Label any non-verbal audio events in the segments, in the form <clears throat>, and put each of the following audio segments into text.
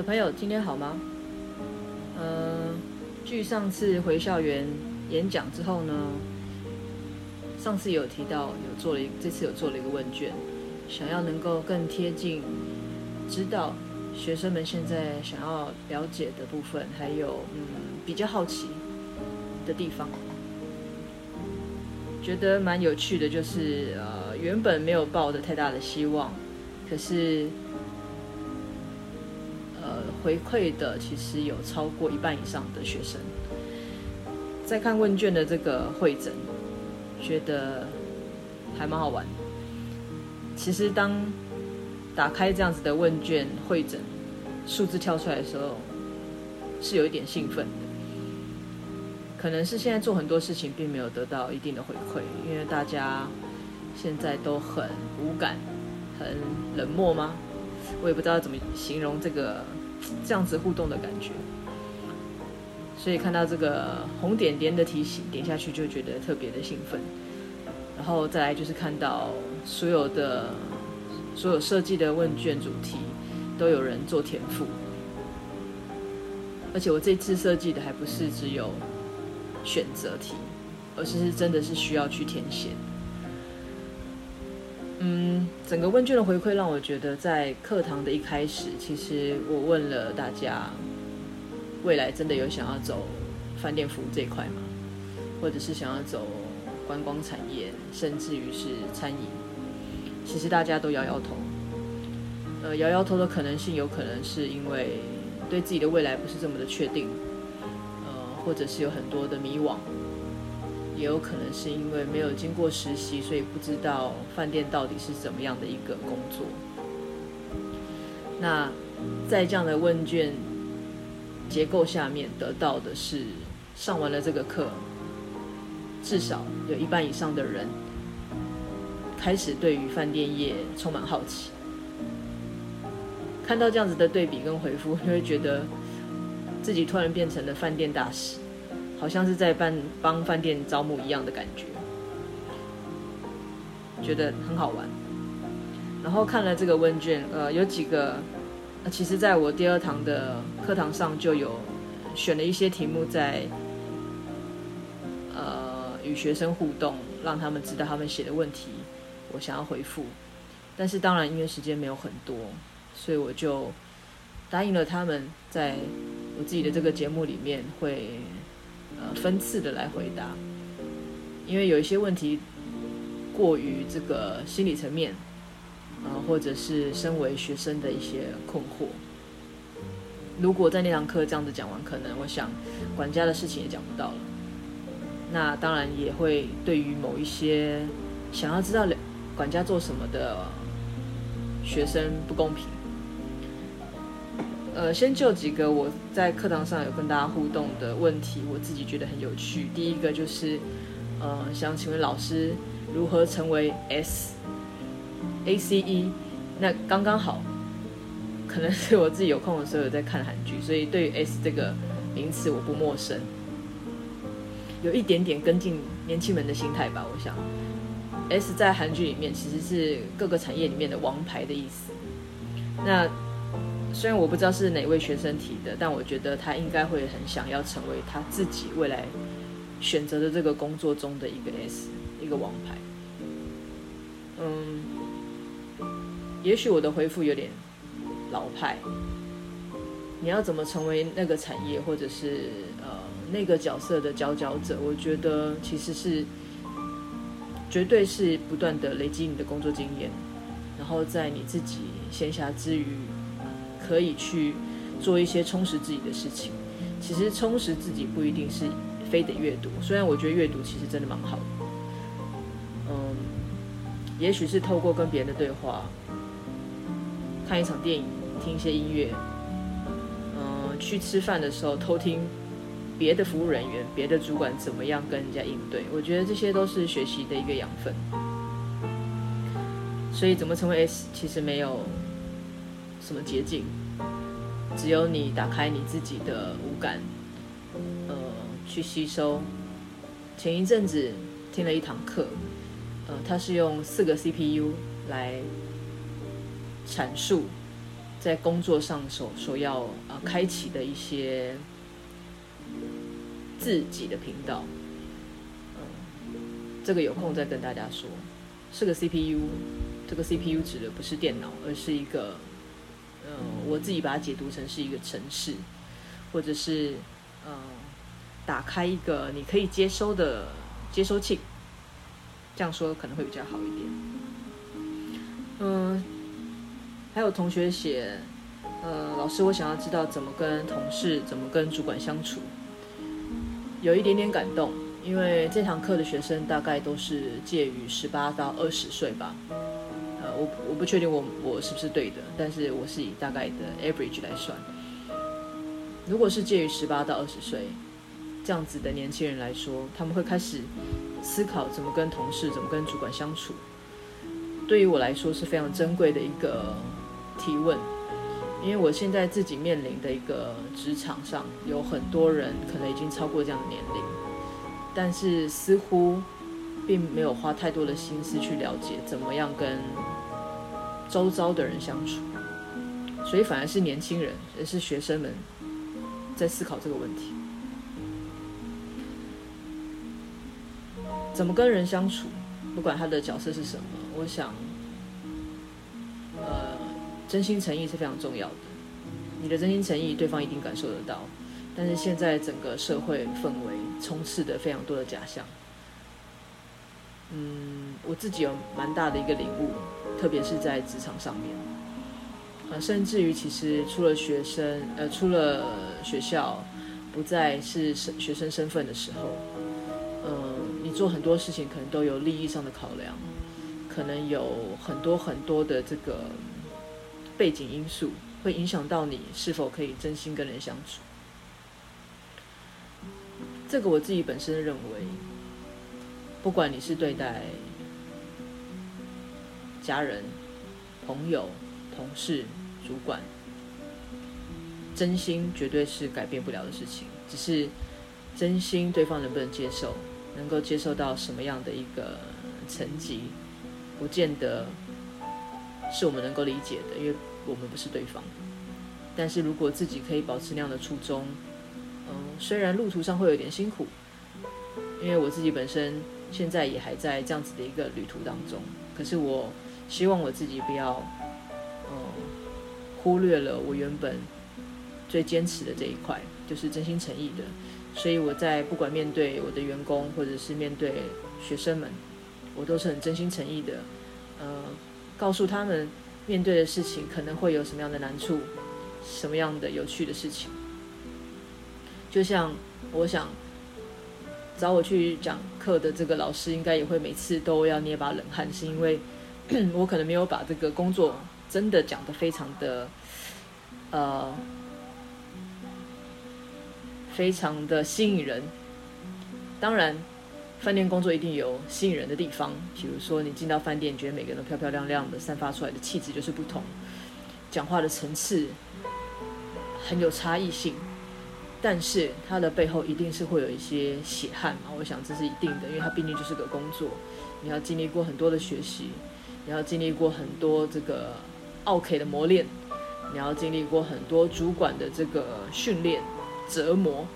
的朋友今天好吗？呃，据上次回校园演讲之后呢，上次有提到有做了一，这次有做了一个问卷，想要能够更贴近，知道学生们现在想要了解的部分，还有嗯比较好奇的地方，觉得蛮有趣的，就是呃原本没有抱的太大的希望，可是。回馈的其实有超过一半以上的学生，在看问卷的这个会诊，觉得还蛮好玩。其实当打开这样子的问卷会诊，数字跳出来的时候，是有一点兴奋的。可能是现在做很多事情并没有得到一定的回馈，因为大家现在都很无感、很冷漠吗？我也不知道怎么形容这个。这样子互动的感觉，所以看到这个红点点的提醒，点下去就觉得特别的兴奋。然后再来就是看到所有的所有设计的问卷主题都有人做填赋，而且我这次设计的还不是只有选择题，而是是真的是需要去填写。嗯，整个问卷的回馈让我觉得，在课堂的一开始，其实我问了大家，未来真的有想要走饭店服务这一块吗？或者是想要走观光产业，甚至于是餐饮？其实大家都摇摇头。呃，摇摇头的可能性，有可能是因为对自己的未来不是这么的确定，呃，或者是有很多的迷惘。也有可能是因为没有经过实习，所以不知道饭店到底是怎么样的一个工作。那在这样的问卷结构下面得到的是，上完了这个课，至少有一半以上的人开始对于饭店业充满好奇。看到这样子的对比跟回复，就会觉得自己突然变成了饭店大使。好像是在帮帮饭店招募一样的感觉，觉得很好玩。然后看了这个问卷，呃，有几个，其实在我第二堂的课堂上就有选了一些题目在，呃，与学生互动，让他们知道他们写的问题，我想要回复。但是当然因为时间没有很多，所以我就答应了他们，在我自己的这个节目里面会。呃，分次的来回答，因为有一些问题过于这个心理层面，啊、或者是身为学生的一些困惑。如果在那堂课这样子讲完，可能我想管家的事情也讲不到了。那当然也会对于某一些想要知道管家做什么的学生不公平。呃，先就几个我在课堂上有跟大家互动的问题，我自己觉得很有趣。第一个就是，呃，想请问老师如何成为 S，A C E？那刚刚好，可能是我自己有空的时候有在看韩剧，所以对于 S 这个名词我不陌生，有一点点跟进年轻人的心态吧。我想，S 在韩剧里面其实是各个产业里面的王牌的意思。那虽然我不知道是哪位学生提的，但我觉得他应该会很想要成为他自己未来选择的这个工作中的一个 S，一个王牌。嗯，也许我的回复有点老派。你要怎么成为那个产业或者是呃那个角色的佼佼者？我觉得其实是绝对是不断的累积你的工作经验，然后在你自己闲暇之余。可以去做一些充实自己的事情。其实充实自己不一定是非得阅读，虽然我觉得阅读其实真的蛮好的。嗯，也许是透过跟别人的对话，看一场电影，听一些音乐，嗯，去吃饭的时候偷听别的服务人员、别的主管怎么样跟人家应对，我觉得这些都是学习的一个养分。所以怎么成为 S，其实没有什么捷径。只有你打开你自己的五感，呃，去吸收。前一阵子听了一堂课，呃，它是用四个 CPU 来阐述在工作上所所要呃开启的一些自己的频道。这个有空再跟大家说。是个 CPU，这个 CPU 指的不是电脑，而是一个，我自己把它解读成是一个城市，或者是嗯，打开一个你可以接收的接收器。这样说可能会比较好一点。嗯，还有同学写，呃，老师，我想要知道怎么跟同事、怎么跟主管相处，有一点点感动，因为这堂课的学生大概都是介于十八到二十岁吧。我我不确定我我是不是对的，但是我是以大概的 average 来算。如果是介于十八到二十岁这样子的年轻人来说，他们会开始。思考怎么跟同事、怎么跟主管相处，对于我来说是非常珍贵的一个提问，因为我现在自己面临的一个职场上，有很多人可能已经超过这样的年龄，但是似乎并没有花太多的心思去了解怎么样跟周遭的人相处，所以反而是年轻人，也是学生们在思考这个问题。怎么跟人相处，不管他的角色是什么，我想，呃，真心诚意是非常重要的。你的真心诚意，对方一定感受得到。但是现在整个社会氛围充斥着非常多的假象。嗯，我自己有蛮大的一个领悟，特别是在职场上面，呃，甚至于其实出了学生，呃，出了学校，不再是学生身份的时候。做很多事情可能都有利益上的考量，可能有很多很多的这个背景因素会影响到你是否可以真心跟人相处。这个我自己本身认为，不管你是对待家人、朋友、同事、主管，真心绝对是改变不了的事情，只是真心对方能不能接受。能够接受到什么样的一个层级，不见得是我们能够理解的，因为我们不是对方。但是如果自己可以保持那样的初衷，嗯，虽然路途上会有点辛苦，因为我自己本身现在也还在这样子的一个旅途当中，可是我希望我自己不要，嗯，忽略了我原本最坚持的这一块，就是真心诚意的。所以我在不管面对我的员工，或者是面对学生们，我都是很真心诚意的，呃，告诉他们面对的事情可能会有什么样的难处，什么样的有趣的事情。就像我想找我去讲课的这个老师，应该也会每次都要捏把冷汗，是因为 <clears throat> 我可能没有把这个工作真的讲得非常的，呃。非常的吸引人，当然，饭店工作一定有吸引人的地方。比如说，你进到饭店，觉得每个人都漂漂亮亮的，散发出来的气质就是不同，讲话的层次很有差异性。但是，它的背后一定是会有一些血汗嘛，我想这是一定的，因为它毕竟就是个工作，你要经历过很多的学习，你要经历过很多这个奥 K 的磨练，你要经历过很多主管的这个训练。折磨，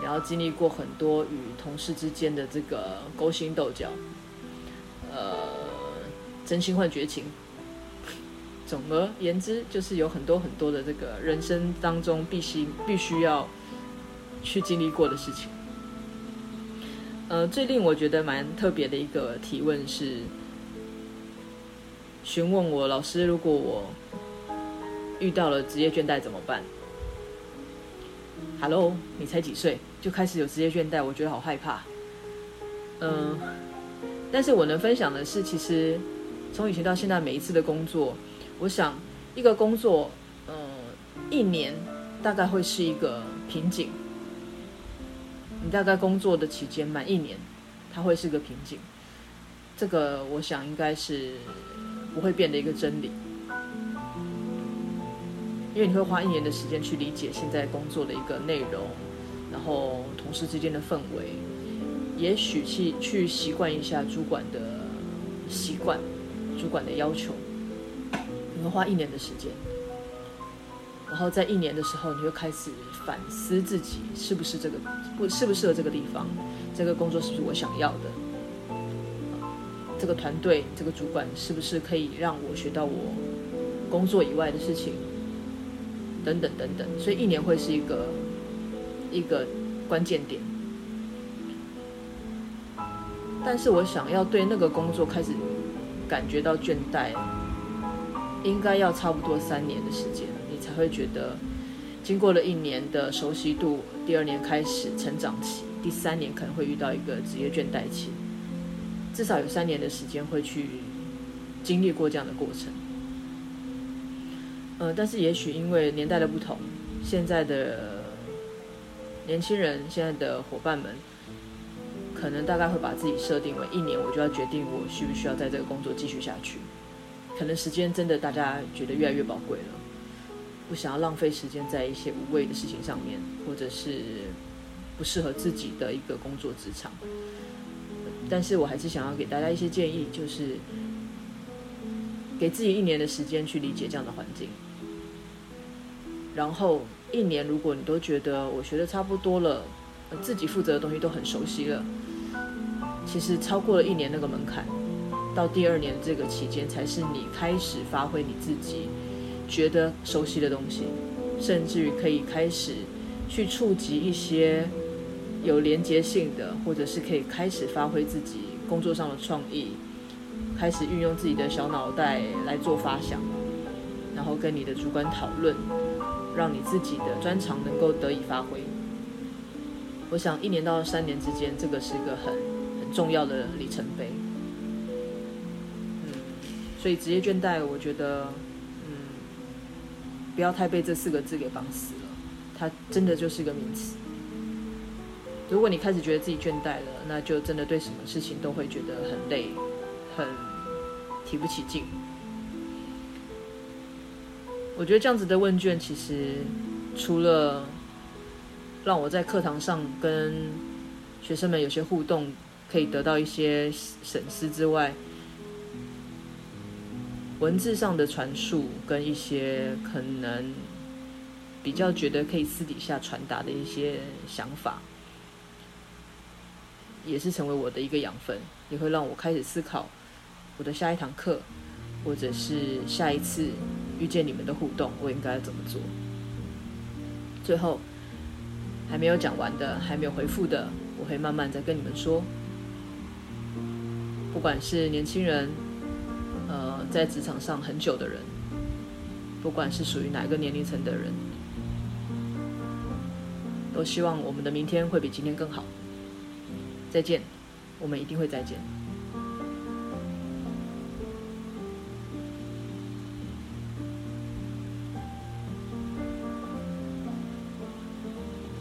你要经历过很多与同事之间的这个勾心斗角，呃，真心换绝情。总而言之，就是有很多很多的这个人生当中必须必须要去经历过的事情。呃，最令我觉得蛮特别的一个提问是，询问我老师，如果我遇到了职业倦怠怎么办？Hello，你才几岁就开始有职业倦怠？我觉得好害怕。嗯，但是我能分享的是，其实从以前到现在，每一次的工作，我想一个工作，嗯，一年大概会是一个瓶颈。你大概工作的期间满一年，它会是个瓶颈。这个我想应该是不会变的一个真理。因为你会花一年的时间去理解现在工作的一个内容，然后同事之间的氛围，也许去去习惯一下主管的习惯，主管的要求，你会花一年的时间。然后在一年的时候，你会开始反思自己是不是这个不适不适合这个地方，这个工作是不是我想要的，这个团队这个主管是不是可以让我学到我工作以外的事情，等等等等。所以一年会是一个一个关键点。但是我想要对那个工作开始感觉到倦怠，应该要差不多三年的时间。你才会觉得，经过了一年的熟悉度，第二年开始成长期，第三年可能会遇到一个职业倦怠期，至少有三年的时间会去经历过这样的过程。呃，但是也许因为年代的不同，现在的年轻人，现在的伙伴们，可能大概会把自己设定为一年，我就要决定我需不需要在这个工作继续下去。可能时间真的大家觉得越来越宝贵了。不想要浪费时间在一些无谓的事情上面，或者是不适合自己的一个工作职场。但是我还是想要给大家一些建议，就是给自己一年的时间去理解这样的环境。然后一年，如果你都觉得我学的差不多了，自己负责的东西都很熟悉了，其实超过了一年那个门槛，到第二年这个期间，才是你开始发挥你自己。觉得熟悉的东西，甚至于可以开始去触及一些有连接性的，或者是可以开始发挥自己工作上的创意，开始运用自己的小脑袋来做发想，然后跟你的主管讨论，让你自己的专长能够得以发挥。我想一年到三年之间，这个是一个很很重要的里程碑。嗯，所以职业倦怠，我觉得。嗯不要太被这四个字给绑死了，它真的就是一个名词。如果你开始觉得自己倦怠了，那就真的对什么事情都会觉得很累，很提不起劲。我觉得这样子的问卷，其实除了让我在课堂上跟学生们有些互动，可以得到一些省思之外，文字上的传述跟一些可能比较觉得可以私底下传达的一些想法，也是成为我的一个养分，也会让我开始思考我的下一堂课，或者是下一次遇见你们的互动，我应该怎么做。最后还没有讲完的，还没有回复的，我会慢慢再跟你们说。不管是年轻人。呃，在职场上很久的人，不管是属于哪一个年龄层的人，都希望我们的明天会比今天更好。再见，我们一定会再见。